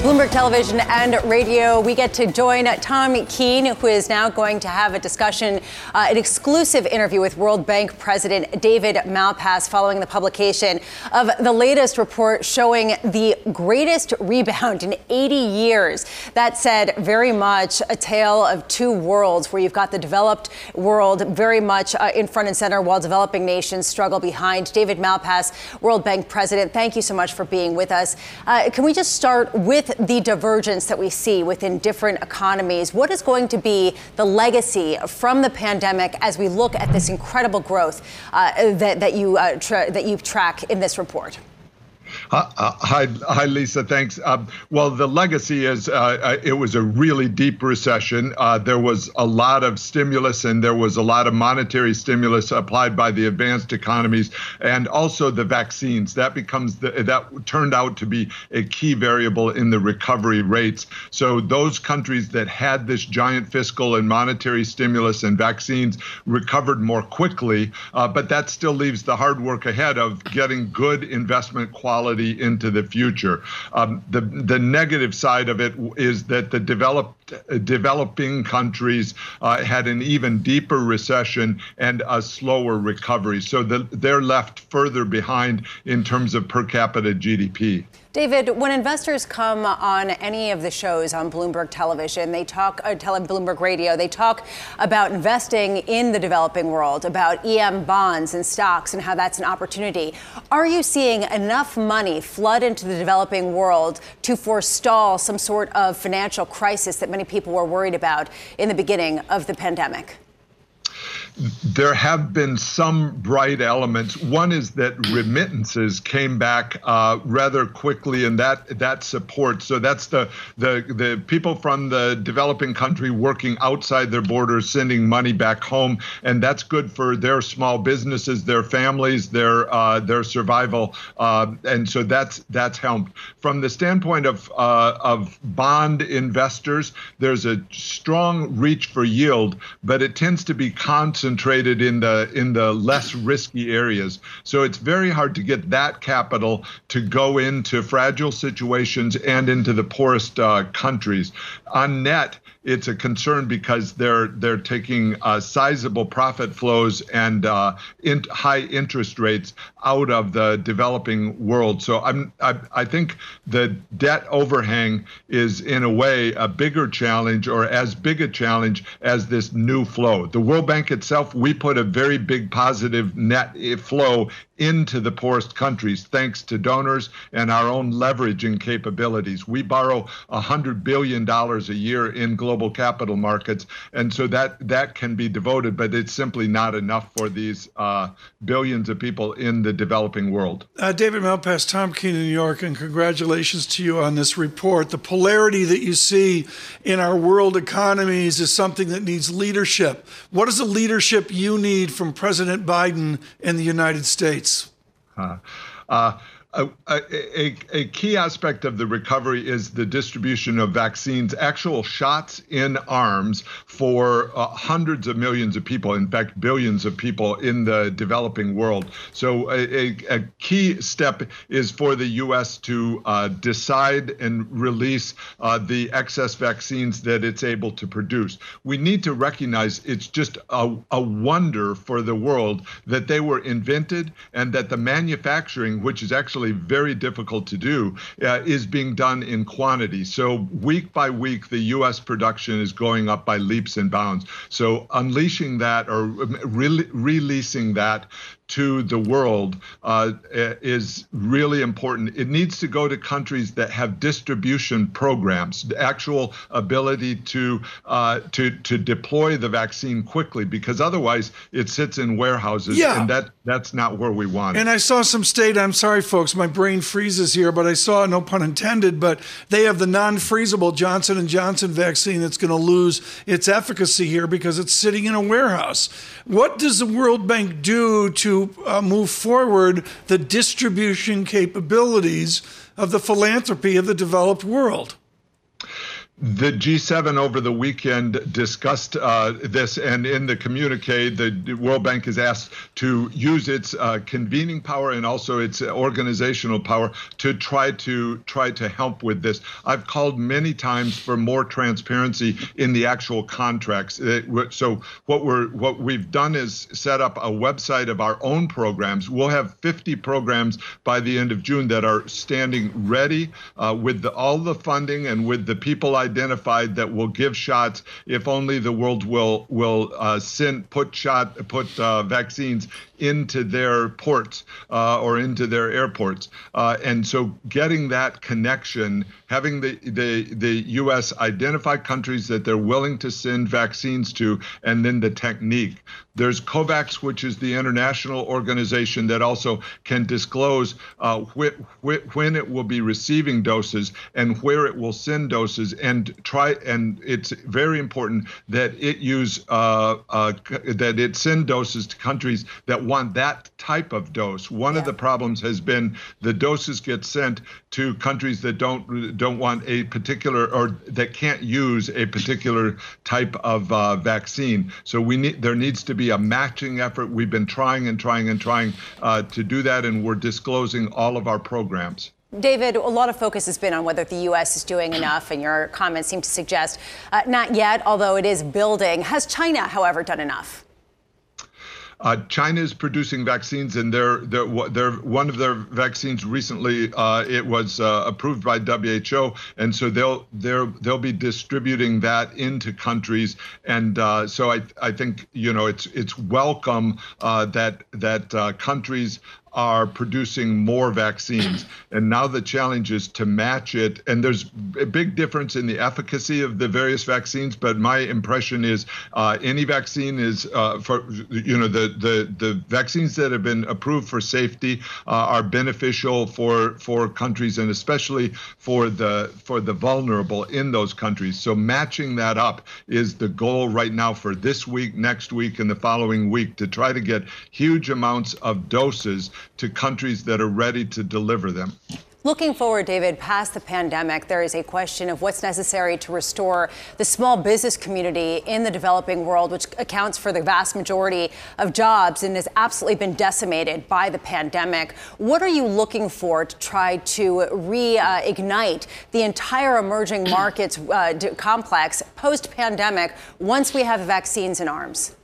Bloomberg Television and Radio. We get to join Tom Keene, who is now going to have a discussion, uh, an exclusive interview with World Bank President David Malpass following the publication of the latest report showing the greatest rebound in 80 years. That said, very much a tale of two worlds, where you've got the developed world very much uh, in front and center while developing nations struggle behind. David Malpass, World Bank President, thank you so much for being with us. Uh, can we just start with the divergence that we see within different economies, what is going to be the legacy from the pandemic as we look at this incredible growth uh, that, that, you, uh, tra- that you track in this report? Uh, hi, hi, Lisa. Thanks. Um, well, the legacy is uh, uh, it was a really deep recession. Uh, there was a lot of stimulus and there was a lot of monetary stimulus applied by the advanced economies, and also the vaccines. That becomes the, that turned out to be a key variable in the recovery rates. So those countries that had this giant fiscal and monetary stimulus and vaccines recovered more quickly, uh, but that still leaves the hard work ahead of getting good investment quality into the future. Um, the the negative side of it is that the developed uh, developing countries uh, had an even deeper recession and a slower recovery, so the, they're left further behind in terms of per capita GDP. David, when investors come on any of the shows on Bloomberg Television, they talk, uh, tele, Bloomberg Radio, they talk about investing in the developing world, about EM bonds and stocks and how that's an opportunity. Are you seeing enough money flood into the developing world to forestall some sort of financial crisis that many people were worried about in the beginning of the pandemic? There have been some bright elements. One is that remittances came back uh, rather quickly, and that that supports. So that's the the the people from the developing country working outside their borders, sending money back home, and that's good for their small businesses, their families, their uh, their survival, uh, and so that's that's helped. From the standpoint of uh, of bond investors, there's a strong reach for yield, but it tends to be concentrated concentrated in the in the less risky areas. So it's very hard to get that capital to go into fragile situations and into the poorest uh, countries. On net, it's a concern because they're they're taking uh, sizable profit flows and uh, in, high interest rates out of the developing world. So I'm I, I think the debt overhang is in a way a bigger challenge or as big a challenge as this new flow. The World Bank itself, we put a very big positive net flow into the poorest countries thanks to donors and our own leveraging capabilities. We borrow $100 billion a year in global capital markets, and so that, that can be devoted, but it's simply not enough for these uh, billions of people in the developing world. Uh, David Malpass, Tom Keene in New York, and congratulations to you on this report. The polarity that you see in our world economies is something that needs leadership. What is the leadership you need from President Biden in the United States? Uh, uh, a, a, a, key aspect of the recovery is the distribution of vaccines, actual shots in arms for uh, hundreds of millions of people, in fact, billions of people in the developing world. So, a, a key step is for the U.S. to uh, decide and release uh, the excess vaccines that it's able to produce. We need to recognize it's just a, a wonder for the world that they were invented and that the manufacturing, which is actually actually very difficult to do, uh, is being done in quantity. So week by week, the U.S. production is going up by leaps and bounds. So unleashing that or re- releasing that to the world uh, is really important. It needs to go to countries that have distribution programs, the actual ability to uh, to to deploy the vaccine quickly, because otherwise it sits in warehouses, yeah. and that that's not where we want. It. And I saw some state. I'm sorry, folks, my brain freezes here, but I saw, no pun intended, but they have the non-freezable Johnson and Johnson vaccine that's going to lose its efficacy here because it's sitting in a warehouse. What does the World Bank do to uh, move forward the distribution capabilities of the philanthropy of the developed world? The G7 over the weekend discussed uh, this, and in the communique, the World Bank is asked to use its uh, convening power and also its organizational power to try to try to help with this. I've called many times for more transparency in the actual contracts. So what we're what we've done is set up a website of our own programs. We'll have 50 programs by the end of June that are standing ready uh, with the, all the funding and with the people identified that will give shots. If only the world will will uh, send put shot put uh, vaccines into their ports uh, or into their airports. Uh, and so getting that connection, having the, the, the U.S. identify countries that they're willing to send vaccines to, and then the technique. There's COVAX, which is the international organization that also can disclose uh, wh- wh- when it will be receiving doses and where it will send doses, and try. And it's very important that it use uh, uh, that it send doses to countries that want that type of dose. One yeah. of the problems has been the doses get sent to countries that don't don't want a particular or that can't use a particular type of uh, vaccine. So we need there needs to be a matching effort. We've been trying and trying and trying uh, to do that, and we're disclosing all of our programs. David, a lot of focus has been on whether the U.S. is doing enough, and your comments seem to suggest uh, not yet, although it is building. Has China, however, done enough? Uh, China is producing vaccines, and they're, they're one of their vaccines recently uh, it was uh, approved by WHO, and so they'll they'll they'll be distributing that into countries, and uh, so I I think you know it's it's welcome uh, that that uh, countries are producing more vaccines. And now the challenge is to match it. And there's a big difference in the efficacy of the various vaccines. But my impression is uh, any vaccine is uh, for, you know, the, the, the vaccines that have been approved for safety uh, are beneficial for, for countries and especially for the, for the vulnerable in those countries. So matching that up is the goal right now for this week, next week, and the following week to try to get huge amounts of doses to countries that are ready to deliver them. Looking forward, David, past the pandemic, there is a question of what's necessary to restore the small business community in the developing world, which accounts for the vast majority of jobs and has absolutely been decimated by the pandemic. What are you looking for to try to reignite the entire emerging markets uh, complex post pandemic once we have vaccines in arms?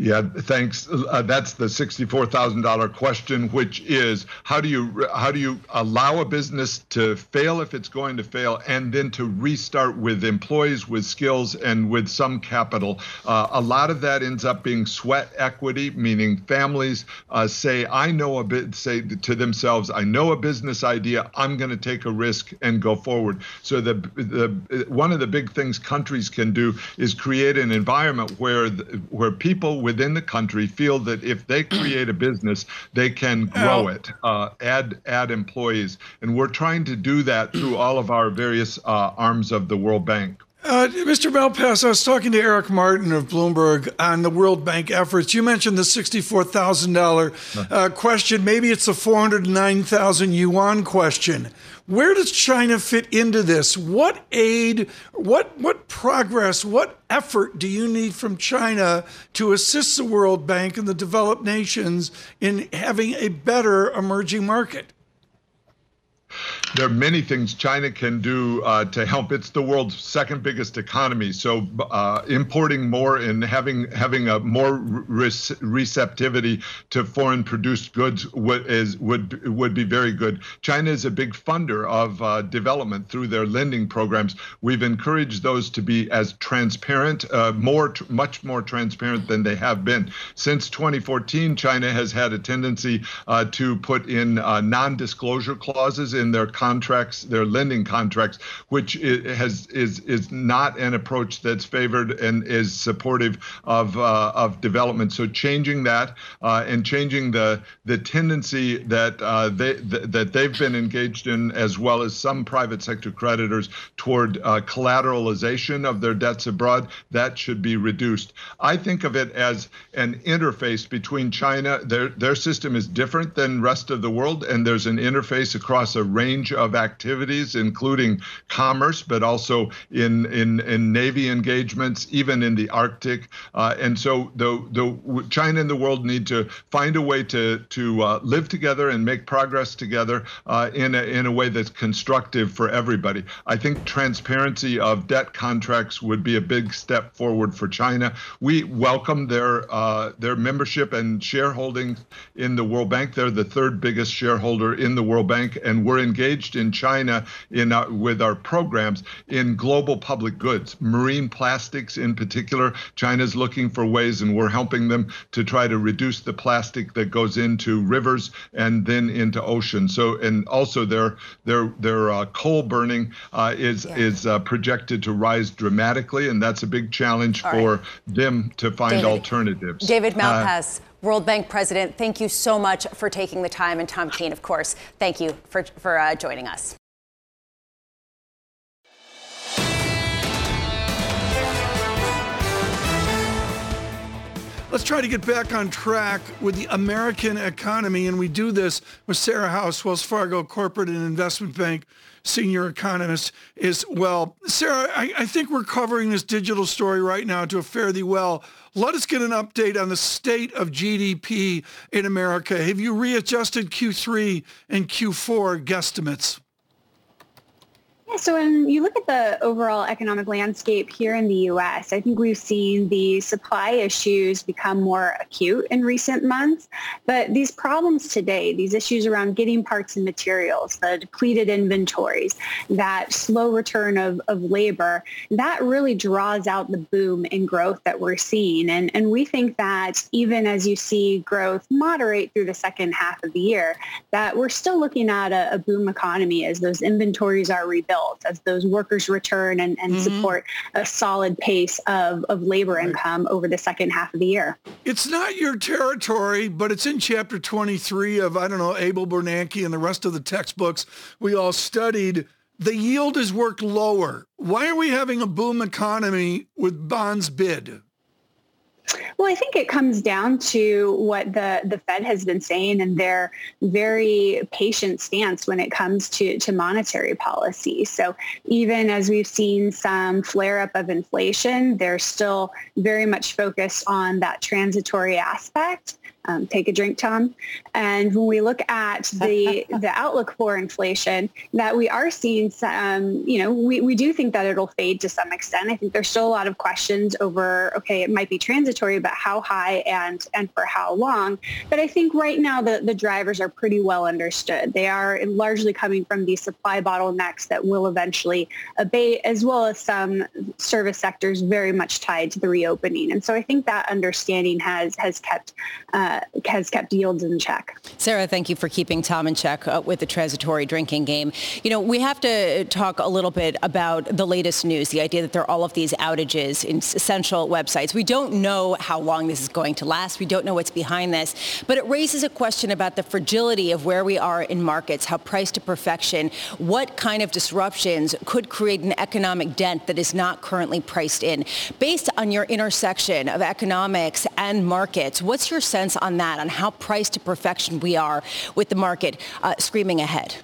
Yeah, thanks. Uh, that's the sixty-four thousand dollar question, which is how do you how do you allow a business to fail if it's going to fail, and then to restart with employees with skills and with some capital. Uh, a lot of that ends up being sweat equity, meaning families uh, say, "I know a bit," say to themselves, "I know a business idea. I'm going to take a risk and go forward." So the the one of the big things countries can do is create an environment where where people within the country feel that if they create a business, they can grow it, uh, add add employees, and we're trying to do that through all of our various uh, arms of the World Bank. Uh, Mr. Malpass, I was talking to Eric Martin of Bloomberg on the World Bank efforts. You mentioned the $64,000 uh, question. Maybe it's a 409,000 yuan question. Where does China fit into this? What aid, what what progress, what effort do you need from China to assist the World Bank and the developed nations in having a better emerging market? There are many things China can do uh, to help. It's the world's second biggest economy, so uh, importing more and having having a more re- receptivity to foreign produced goods would is would would be very good. China is a big funder of uh, development through their lending programs. We've encouraged those to be as transparent, uh, more much more transparent than they have been since 2014. China has had a tendency uh, to put in uh, non-disclosure clauses in their contracts, their lending contracts, which has is is not an approach that's favored and is supportive of uh, of development. So changing that uh, and changing the the tendency that uh, they th- that they've been engaged in, as well as some private sector creditors, toward uh, collateralization of their debts abroad, that should be reduced. I think of it as an interface between China. Their their system is different than rest of the world, and there's an interface across a range of activities, including commerce, but also in in, in navy engagements, even in the Arctic. Uh, and so the the China and the world need to find a way to to uh, live together and make progress together uh, in a, in a way that's constructive for everybody. I think transparency of debt contracts would be a big step forward for China. We welcome their uh, their membership and shareholding in the World Bank. They're the third biggest shareholder in the World Bank, and we're engaged in China in our, with our programs in global public goods, marine plastics in particular. China's looking for ways, and we're helping them to try to reduce the plastic that goes into rivers and then into oceans. So, and also their their their uh, coal burning uh, is yeah. is uh, projected to rise dramatically, and that's a big challenge All for right. them to find David, alternatives. David uh, Malpass. World Bank President, thank you so much for taking the time. And Tom Keene, of course, thank you for, for uh, joining us. Let's try to get back on track with the American economy, and we do this with Sarah House, Wells Fargo Corporate and Investment Bank senior economist, is well. Sarah, I, I think we're covering this digital story right now to a fairly well. Let us get an update on the state of GDP in America. Have you readjusted Q3 and Q4 guesstimates? Yeah, so when you look at the overall economic landscape here in the U.S., I think we've seen the supply issues become more acute in recent months. But these problems today, these issues around getting parts and materials, the depleted inventories, that slow return of, of labor, that really draws out the boom in growth that we're seeing. And, and we think that even as you see growth moderate through the second half of the year, that we're still looking at a, a boom economy as those inventories are rebuilt built as those workers return and, and mm-hmm. support a solid pace of, of labor right. income over the second half of the year. It's not your territory, but it's in chapter 23 of, I don't know, Abel Bernanke and the rest of the textbooks we all studied. The yield has worked lower. Why are we having a boom economy with bonds bid? Well, I think it comes down to what the, the Fed has been saying and their very patient stance when it comes to, to monetary policy. So even as we've seen some flare up of inflation, they're still very much focused on that transitory aspect um, take a drink, Tom. And when we look at the the outlook for inflation, that we are seeing some, you know, we, we do think that it'll fade to some extent. I think there's still a lot of questions over, okay, it might be transitory, but how high and and for how long. But I think right now the, the drivers are pretty well understood. They are largely coming from these supply bottlenecks that will eventually abate, as well as some service sectors very much tied to the reopening. And so I think that understanding has has kept uh, has kept yields in check. Sarah, thank you for keeping Tom in check uh, with the transitory drinking game. You know, we have to talk a little bit about the latest news, the idea that there are all of these outages in essential websites. We don't know how long this is going to last. We don't know what's behind this, but it raises a question about the fragility of where we are in markets, how price to perfection, what kind of disruptions could create an economic dent that is not currently priced in. Based on your intersection of economics and markets, what's your sense on on that, on how priced to perfection we are with the market uh, screaming ahead?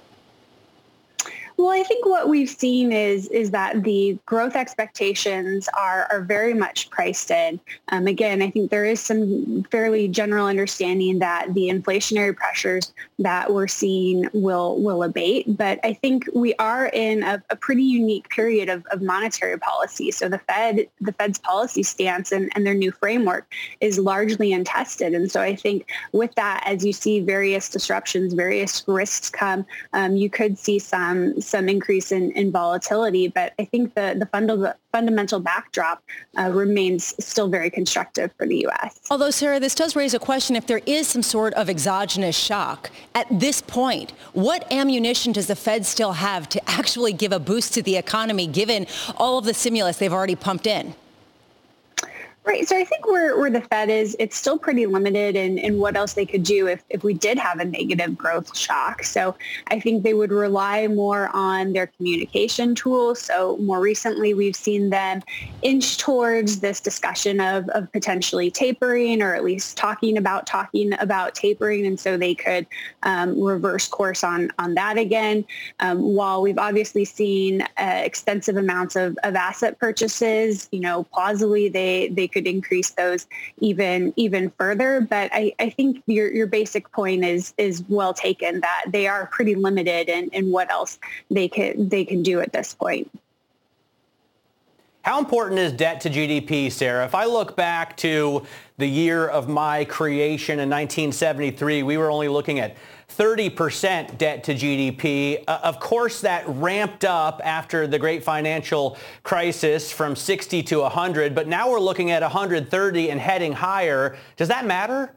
Well, I think what we've seen is is that the growth expectations are are very much priced in. Um, again, I think there is some fairly general understanding that the inflationary pressures that we're seeing will will abate, but I think we are in a, a pretty unique period of, of monetary policy. So the Fed, the Fed's policy stance and, and their new framework is largely untested, and so I think with that, as you see various disruptions, various risks come, um, you could see some some increase in, in volatility. But I think the, the funda- fundamental backdrop uh, remains still very constructive for the U.S. Although, Sarah, this does raise a question if there is some sort of exogenous shock at this point, what ammunition does the Fed still have to actually give a boost to the economy given all of the stimulus they've already pumped in? Right. So I think where, where the Fed is, it's still pretty limited in, in what else they could do if, if we did have a negative growth shock. So I think they would rely more on their communication tools. So more recently, we've seen them inch towards this discussion of, of potentially tapering or at least talking about talking about tapering. And so they could um, reverse course on, on that again. Um, while we've obviously seen uh, extensive amounts of, of asset purchases, you know, plausibly they, they could increase those even even further. But I, I think your your basic point is is well taken that they are pretty limited in, in what else they can they can do at this point. How important is debt to GDP, Sarah? If I look back to the year of my creation in 1973, we were only looking at 30% debt to GDP. Uh, of course, that ramped up after the great financial crisis from 60 to 100, but now we're looking at 130 and heading higher. Does that matter?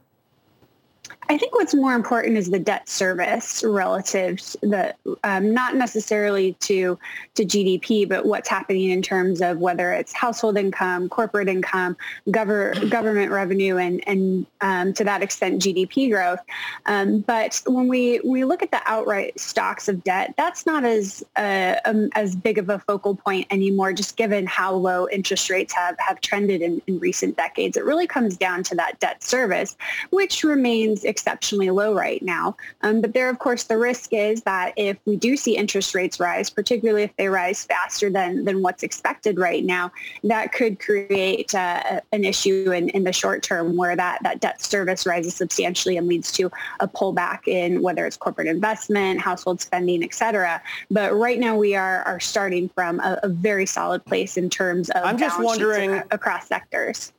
I think what's more important is the debt service relative to the um, not necessarily to to GDP, but what's happening in terms of whether it's household income, corporate income, gover- government revenue, and and um, to that extent GDP growth. Um, but when we we look at the outright stocks of debt, that's not as uh, um, as big of a focal point anymore, just given how low interest rates have have trended in, in recent decades. It really comes down to that debt service, which remains exceptionally low right now. Um, but there, of course, the risk is that if we do see interest rates rise, particularly if they rise faster than, than what's expected right now, that could create uh, an issue in, in the short term where that, that debt service rises substantially and leads to a pullback in whether it's corporate investment, household spending, et cetera. But right now we are, are starting from a, a very solid place in terms of I'm just wondering across sectors.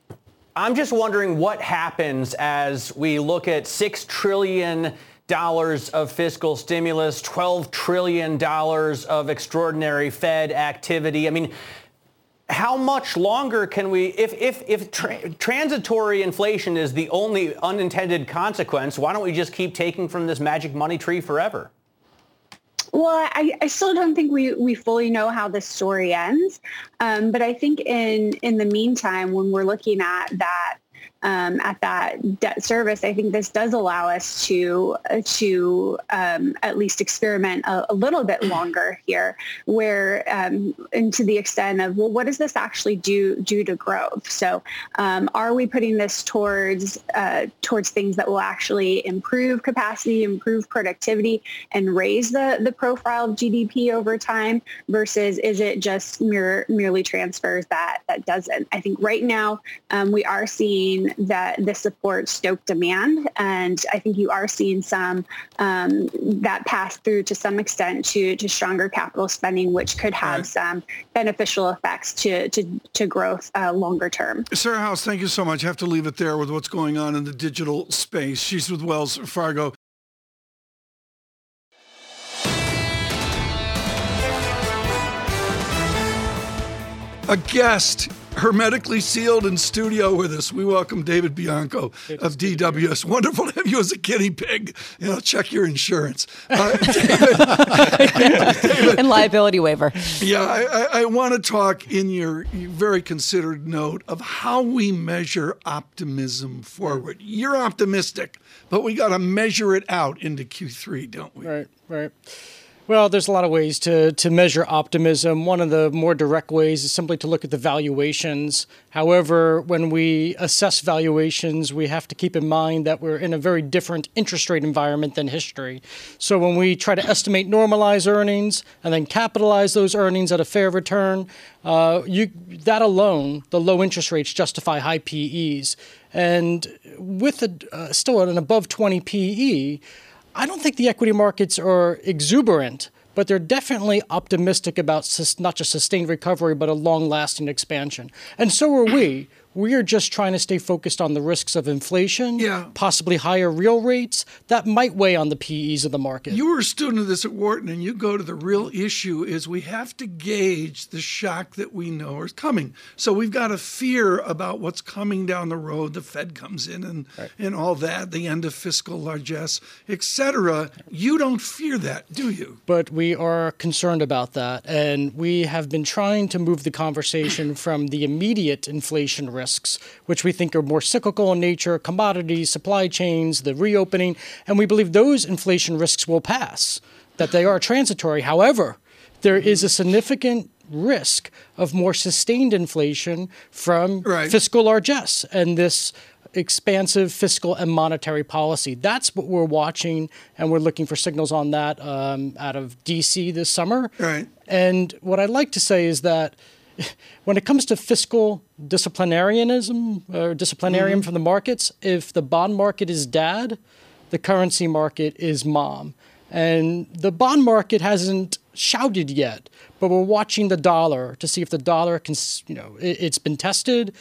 I'm just wondering what happens as we look at $6 trillion of fiscal stimulus, $12 trillion of extraordinary Fed activity. I mean, how much longer can we, if, if, if tra- transitory inflation is the only unintended consequence, why don't we just keep taking from this magic money tree forever? Well, I, I still don't think we, we fully know how this story ends. Um, but I think in, in the meantime, when we're looking at that um, at that debt service, I think this does allow us to to um, at least experiment a, a, little bit longer here, where um, and to the extent of well, what does this actually do do to growth? So, um, are we putting this towards uh, towards things that will actually improve capacity, improve productivity, and raise the the profile of GDP over time? Versus is it just mere, merely transfers that that doesn't? I think right now um, we are seeing that this support stoke demand. And I think you are seeing some um, that pass through to some extent to, to stronger capital spending, which could have right. some beneficial effects to, to, to growth uh, longer term. Sarah House, thank you so much. I have to leave it there with what's going on in the digital space. She's with Wells Fargo. a guest hermetically sealed in studio with us. We welcome David Bianco of DWS. Wonderful to have you as a guinea pig. You know, check your insurance. Uh, David, David, and liability waiver. Yeah, I, I, I want to talk in your very considered note of how we measure optimism forward. You're optimistic, but we got to measure it out into Q3, don't we? Right, right. Well, there's a lot of ways to, to measure optimism. One of the more direct ways is simply to look at the valuations. However, when we assess valuations, we have to keep in mind that we're in a very different interest rate environment than history. So when we try to estimate normalized earnings and then capitalize those earnings at a fair return, uh, you, that alone, the low interest rates justify high PEs. And with a, uh, still an above 20 PE, I don't think the equity markets are exuberant, but they're definitely optimistic about not just sustained recovery, but a long lasting expansion. And so are we. We are just trying to stay focused on the risks of inflation, yeah. possibly higher real rates that might weigh on the PEs of the market. You were a student of this at Wharton, and you go to the real issue is we have to gauge the shock that we know is coming. So we've got a fear about what's coming down the road. The Fed comes in and right. and all that, the end of fiscal largesse, etc. You don't fear that, do you? But we are concerned about that, and we have been trying to move the conversation from the immediate inflation risks, which we think are more cyclical in nature, commodities, supply chains, the reopening, and we believe those inflation risks will pass, that they are transitory. However, there is a significant risk of more sustained inflation from right. fiscal largesse and this expansive fiscal and monetary policy. That's what we're watching, and we're looking for signals on that um, out of DC this summer. Right. And what I'd like to say is that when it comes to fiscal disciplinarianism or disciplinarian mm-hmm. from the markets, if the bond market is dad, the currency market is mom. And the bond market hasn't shouted yet, but we're watching the dollar to see if the dollar can, you know, it, has been tested.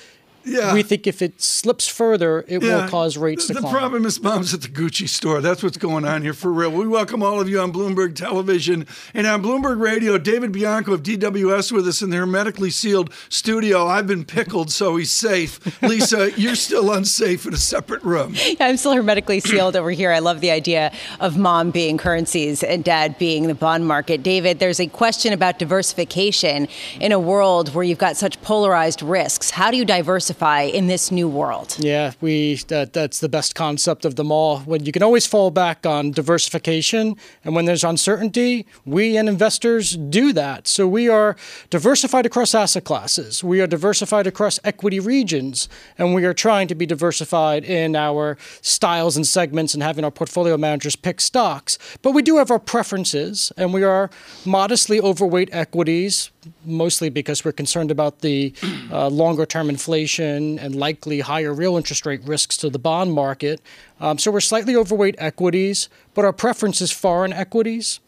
Yeah. We think if it slips further, it yeah. will cause rates the, to climb. The problem is mom's at the Gucci store. That's what's going on here for real. We welcome all of you on Bloomberg Television and on Bloomberg Radio. David Bianco of DWS with us in the hermetically sealed studio. I've been pickled, so he's safe. Lisa, you're still unsafe in a separate room. I'm still hermetically sealed over here. I love the idea of mom being currencies and dad being the bond market. David, there's a question about diversification in a world where you've got such polarized risks. How do you diversify? Diversify in this new world. Yeah, we that, that's the best concept of them all. When you can always fall back on diversification, and when there's uncertainty, we and investors do that. So we are diversified across asset classes. We are diversified across equity regions, and we are trying to be diversified in our styles and segments and having our portfolio managers pick stocks. But we do have our preferences, and we are modestly overweight equities, mostly because we're concerned about the uh, longer term inflation and likely higher real interest rate risks to the bond market. Um, so we're slightly overweight equities, but our preference is foreign equities,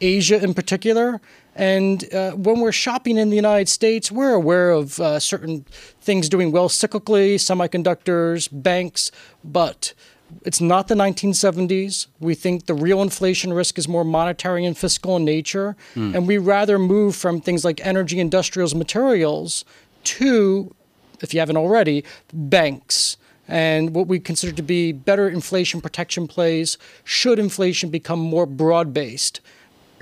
Asia in particular. And uh, when we're shopping in the United States, we're aware of uh, certain things doing well cyclically, semiconductors, banks, but it's not the 1970s. We think the real inflation risk is more monetary and fiscal in nature. Mm. And we rather move from things like energy, industrials, materials to, if you haven't already, banks and what we consider to be better inflation protection plays should inflation become more broad based.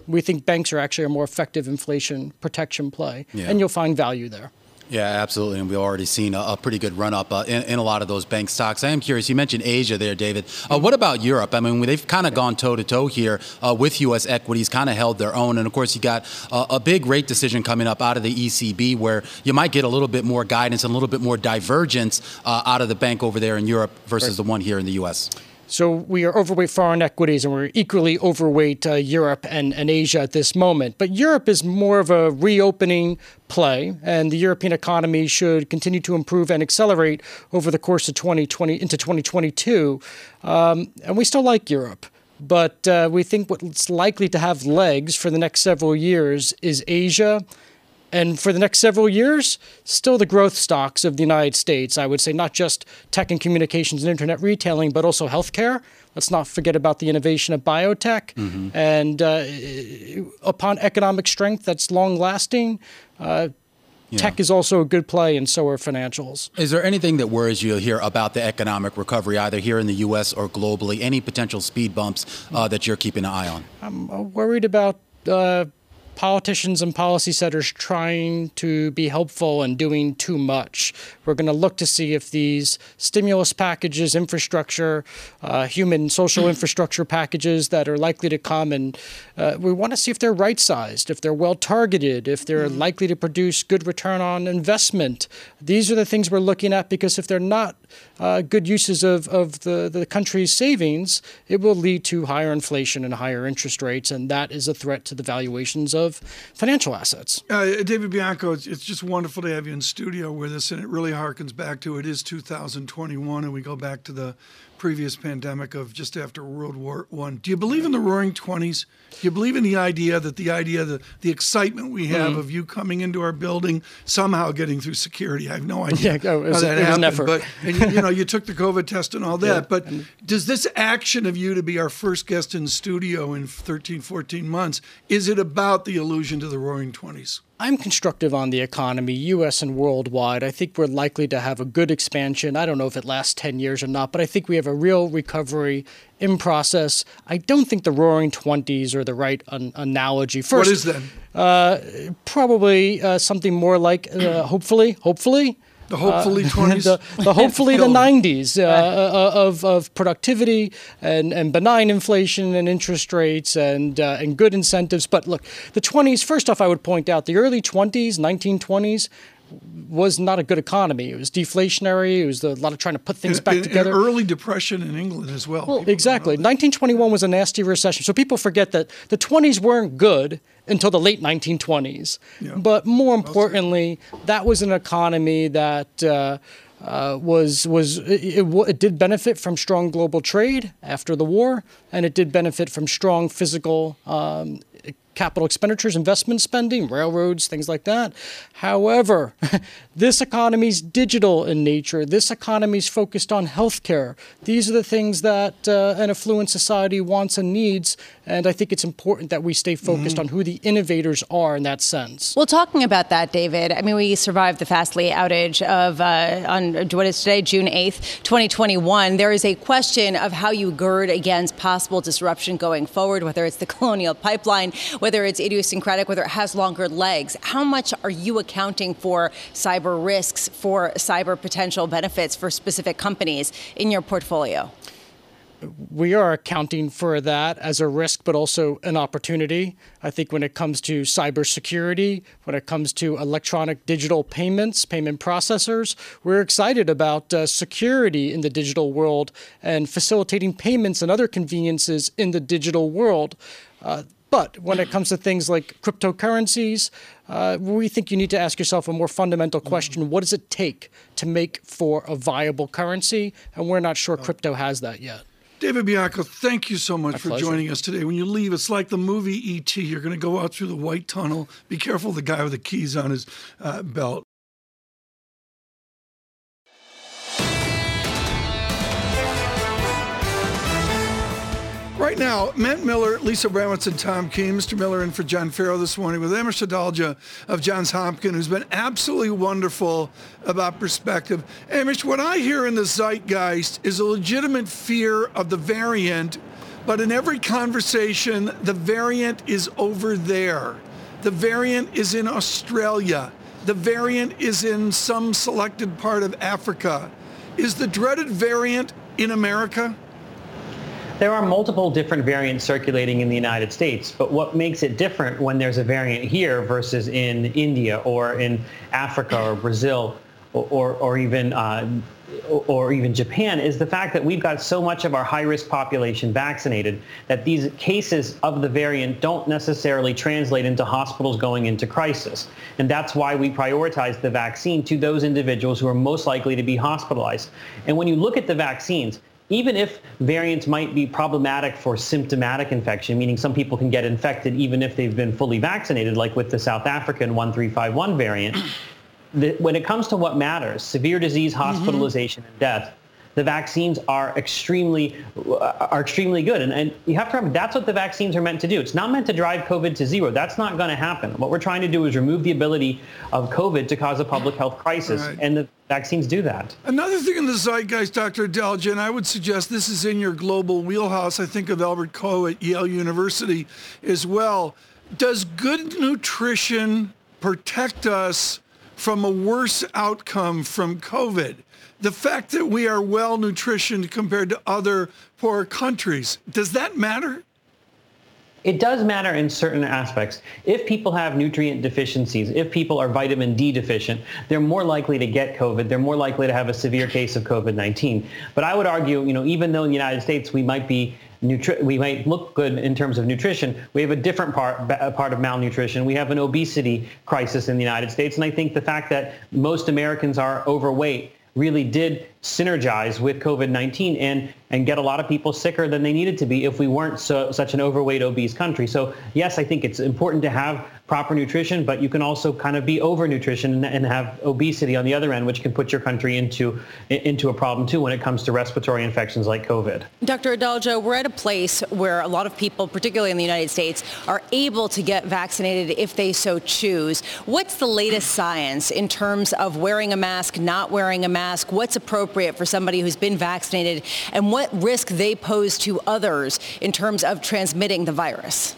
We think banks are actually a more effective inflation protection play, yeah. and you'll find value there. Yeah, absolutely. And we've already seen a, a pretty good run up uh, in, in, a lot of those bank stocks. I am curious, you mentioned Asia there, David. Uh, what about Europe? I mean, they've kind of gone toe to toe here uh, with U.S. equities, kind of held their own. And of course, you got a big rate decision coming up out of the ECB where you might get a little bit more guidance and a little bit more divergence uh, out of the bank over there in Europe versus right. the one here in the U.S. So we are overweight foreign equities and we're equally overweight uh, Europe and, and Asia at this moment. But Europe is more of a reopening play, and the European economy should continue to improve and accelerate over the course of 2020 into 2022. Um, and we still like Europe. But uh, we think what's likely to have legs for the next several years is Asia and for the next several years, still the growth stocks of the United States. I would say not just tech and communications and internet retailing, but also healthcare. Let's not forget about the innovation of biotech. Mm-hmm. And uh, upon economic strength that's long lasting, uh, yeah. Tech is also a good play, and so are financials. Is there anything that worries you here about the economic recovery, either here in the U.S. or globally? Any potential speed bumps uh, that you're keeping an eye on? I'm uh, worried about uh, politicians and policy setters trying to be helpful and doing too much. We're going to look to see if these stimulus packages, infrastructure, uh, human social infrastructure packages that are likely to come, and uh, we want to see if they're right sized, if they're well targeted, if they're mm-hmm. likely to produce good return on investment. These are the things we're looking at because if they're not uh, good uses of, of the, the country's savings, it will lead to higher inflation and higher interest rates, and that is a threat to the valuations of financial assets. Uh, David Bianco, it's, it's just wonderful to have you in studio with us, and it really harkens back to it is 2021, and we go back to the previous pandemic of just after World War One. Do you believe in the Roaring Twenties? Do you believe in the idea that the idea the the excitement we have mm. of you coming into our building somehow getting through security? I have no idea yeah, was, how that happened. But and you, know, you took the COVID test and all that. Yeah. But does this action of you to be our first guest in studio in 13, 14 months is it about the allusion to the Roaring Twenties? I'm constructive on the economy, US and worldwide. I think we're likely to have a good expansion. I don't know if it lasts 10 years or not, but I think we have a real recovery in process. I don't think the roaring 20s are the right an- analogy. First, what is that? Uh, probably uh, something more like, uh, hopefully, hopefully, the hopefully uh, 20s? the, the hopefully the 90s uh, uh, of, of productivity and, and benign inflation and interest rates and, uh, and good incentives. But look, the 20s, first off, I would point out the early 20s, 1920s, was not a good economy. It was deflationary. It was a lot of trying to put things back together. early depression in England as well. well exactly. 1921 was a nasty recession. So people forget that the 20s weren't good until the late 1920s. Yeah. But more importantly, that was an economy that. Uh, uh, was was it, it, it, did benefit from strong global trade after the war, and it did benefit from strong physical um, capital expenditures, investment spending, railroads, things like that. However, this economy is digital in nature. This economy is focused on healthcare. These are the things that uh, an affluent society wants and needs. And I think it's important that we stay focused mm-hmm. on who the innovators are in that sense. Well, talking about that, David, I mean, we survived the Fastly outage of uh, on what is today, June 8th, 2021. There is a question of how you gird against possible disruption going forward, whether it's the colonial pipeline, whether it's idiosyncratic, whether it has longer legs. How much are you accounting for cyber risks, for cyber potential benefits for specific companies in your portfolio? we are accounting for that as a risk, but also an opportunity. I think when it comes to cybersecurity, when it comes to electronic digital payments, payment processors, we're excited about uh, security in the digital world and facilitating payments and other conveniences in the digital world. Uh, but when it comes to things like cryptocurrencies, uh, we think you need to ask yourself a more fundamental question what does it take to make for a viable currency? And we're not sure crypto has that yet. David Bianco, thank you so much My for pleasure. joining us today. When you leave, it's like the movie E.T. You're going to go out through the white tunnel. Be careful the guy with the keys on his uh, belt. Right now, Matt Miller, Lisa Abramowicz, and Tom Keene. Mr. Miller in for John Ferro this morning with Amesh Adalja of Johns Hopkins, who's been absolutely wonderful about perspective. Amesh, what I hear in the zeitgeist is a legitimate fear of the variant, but in every conversation, the variant is over there. The variant is in Australia. The variant is in some selected part of Africa. Is the dreaded variant in America? There are multiple different variants circulating in the United States, but what makes it different when there's a variant here versus in India or in Africa or Brazil or, or, or even uh, or even Japan is the fact that we've got so much of our high-risk population vaccinated that these cases of the variant don't necessarily translate into hospitals going into crisis. And that's why we prioritize the vaccine to those individuals who are most likely to be hospitalized. And when you look at the vaccines, even if variants might be problematic for symptomatic infection, meaning some people can get infected even if they've been fully vaccinated, like with the South African 1351 variant, the, when it comes to what matters, severe disease, mm-hmm. hospitalization, mm-hmm. and death, the vaccines are extremely uh, are extremely good. And, and you have to remember that's what the vaccines are meant to do. It's not meant to drive COVID to zero. That's not going to happen. What we're trying to do is remove the ability of COVID to cause a public health crisis. Right. And the vaccines do that. Another thing in the zeitgeist, Dr. Adalja, and I would suggest this is in your global wheelhouse. I think of Albert Ko at Yale University as well. Does good nutrition protect us from a worse outcome from COVID? The fact that we are well nutritioned compared to other poor countries, does that matter? It does matter in certain aspects. If people have nutrient deficiencies, if people are vitamin D deficient, they're more likely to get COVID. They're more likely to have a severe case of COVID-19. But I would argue, you know, even though in the United States we might be Nutri- we might look good in terms of nutrition. We have a different part part of malnutrition. We have an obesity crisis in the United States, and I think the fact that most Americans are overweight really did synergize with COVID-19 and and get a lot of people sicker than they needed to be if we weren't so, such an overweight obese country. So yes, I think it's important to have proper nutrition, but you can also kind of be overnutrition and, and have obesity on the other end, which can put your country into into a problem too when it comes to respiratory infections like COVID. Dr. Adalja, we're at a place where a lot of people, particularly in the United States, are able to get vaccinated if they so choose. What's the latest science in terms of wearing a mask, not wearing a mask? What's appropriate for somebody who's been vaccinated and what risk they pose to others in terms of transmitting the virus?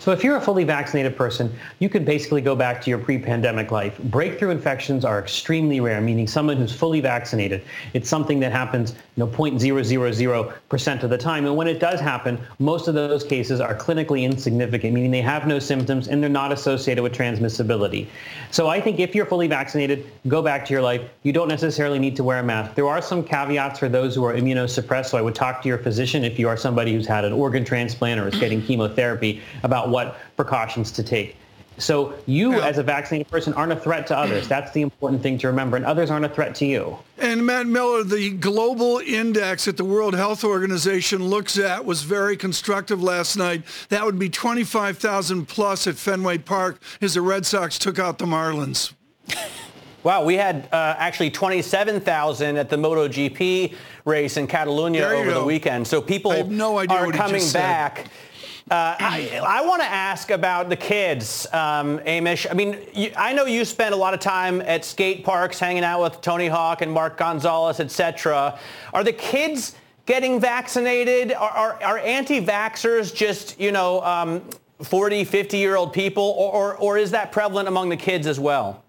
So if you're a fully vaccinated person, you can basically go back to your pre-pandemic life. Breakthrough infections are extremely rare, meaning someone who's fully vaccinated. It's something that happens, you know, 0.000% of the time. And when it does happen, most of those cases are clinically insignificant, meaning they have no symptoms and they're not associated with transmissibility. So I think if you're fully vaccinated, go back to your life. You don't necessarily need to wear a mask. There are some caveats for those who are immunosuppressed. So I would talk to your physician if you are somebody who's had an organ transplant or is getting chemotherapy about what precautions to take. So you, yeah. as a vaccinated person, aren't a threat to others. That's the important thing to remember. And others aren't a threat to you. And Matt Miller, the global index that the World Health Organization looks at was very constructive last night. That would be 25,000 plus at Fenway Park as the Red Sox took out the Marlins. Wow, we had uh, actually 27,000 at the MotoGP race in Catalunya over go. the weekend. So people no are coming back. Uh, I, I want to ask about the kids, um, Amesh. I mean, you, I know you spend a lot of time at skate parks hanging out with Tony Hawk and Mark Gonzalez, etc. Are the kids getting vaccinated? Are, are, are anti-vaxxers just, you know, um, 40, 50-year-old people, or, or, or is that prevalent among the kids as well?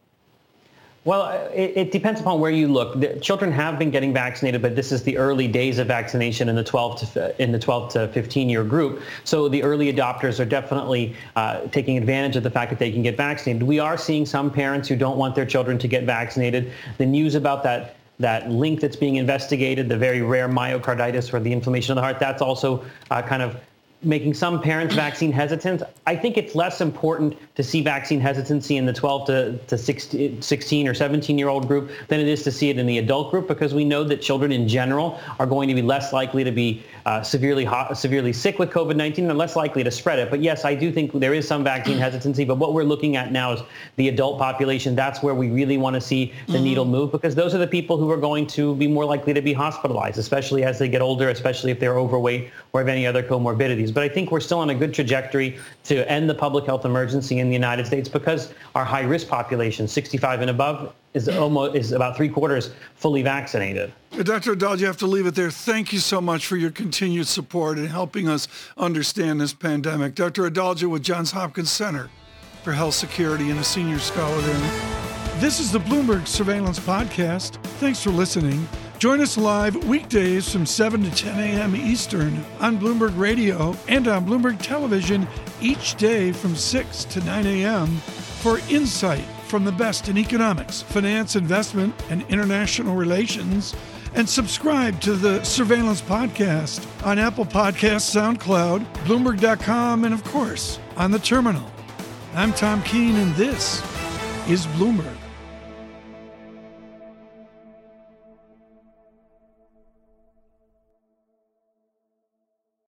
Well, it, it, depends upon where you look. The children have been getting vaccinated, but this is the early days of vaccination in the 12 to in the 12 to 15 year group. So the early adopters are definitely uh, taking advantage of the fact that they can get vaccinated. We are seeing some parents who don't want their children to get vaccinated. The news about that that link that's being investigated, the very rare myocarditis or the inflammation of the heart, that's also uh, kind of making some parents vaccine hesitant. I think it's less important to see vaccine hesitancy in the 12 to, to 16 or 17 year old group than it is to see it in the adult group because we know that children in general are going to be less likely to be uh, severely hot, severely sick with COVID-19 and less likely to spread it. But yes, I do think there is some vaccine hesitancy. But what we're looking at now is the adult population. That's where we really want to see the mm-hmm. needle move because those are the people who are going to be more likely to be hospitalized, especially as they get older, especially if they're overweight or have any other comorbidities. But I think we're still on a good trajectory to end the public health emergency in the United States because our high-risk population, 65 and above, is almost is about three quarters fully vaccinated. Dr. Adalja, you have to leave it there. Thank you so much for your continued support and helping us understand this pandemic. Dr. Adalja with Johns Hopkins Center for Health Security and a senior scholar there. This is the Bloomberg Surveillance Podcast. Thanks for listening. Join us live weekdays from 7 to 10 a.m. Eastern on Bloomberg Radio and on Bloomberg Television each day from 6 to 9 a.m. for insight from the best in economics, finance, investment, and international relations. And subscribe to the Surveillance Podcast on Apple Podcasts, SoundCloud, Bloomberg.com, and of course, on the terminal. I'm Tom Keene, and this is Bloomberg.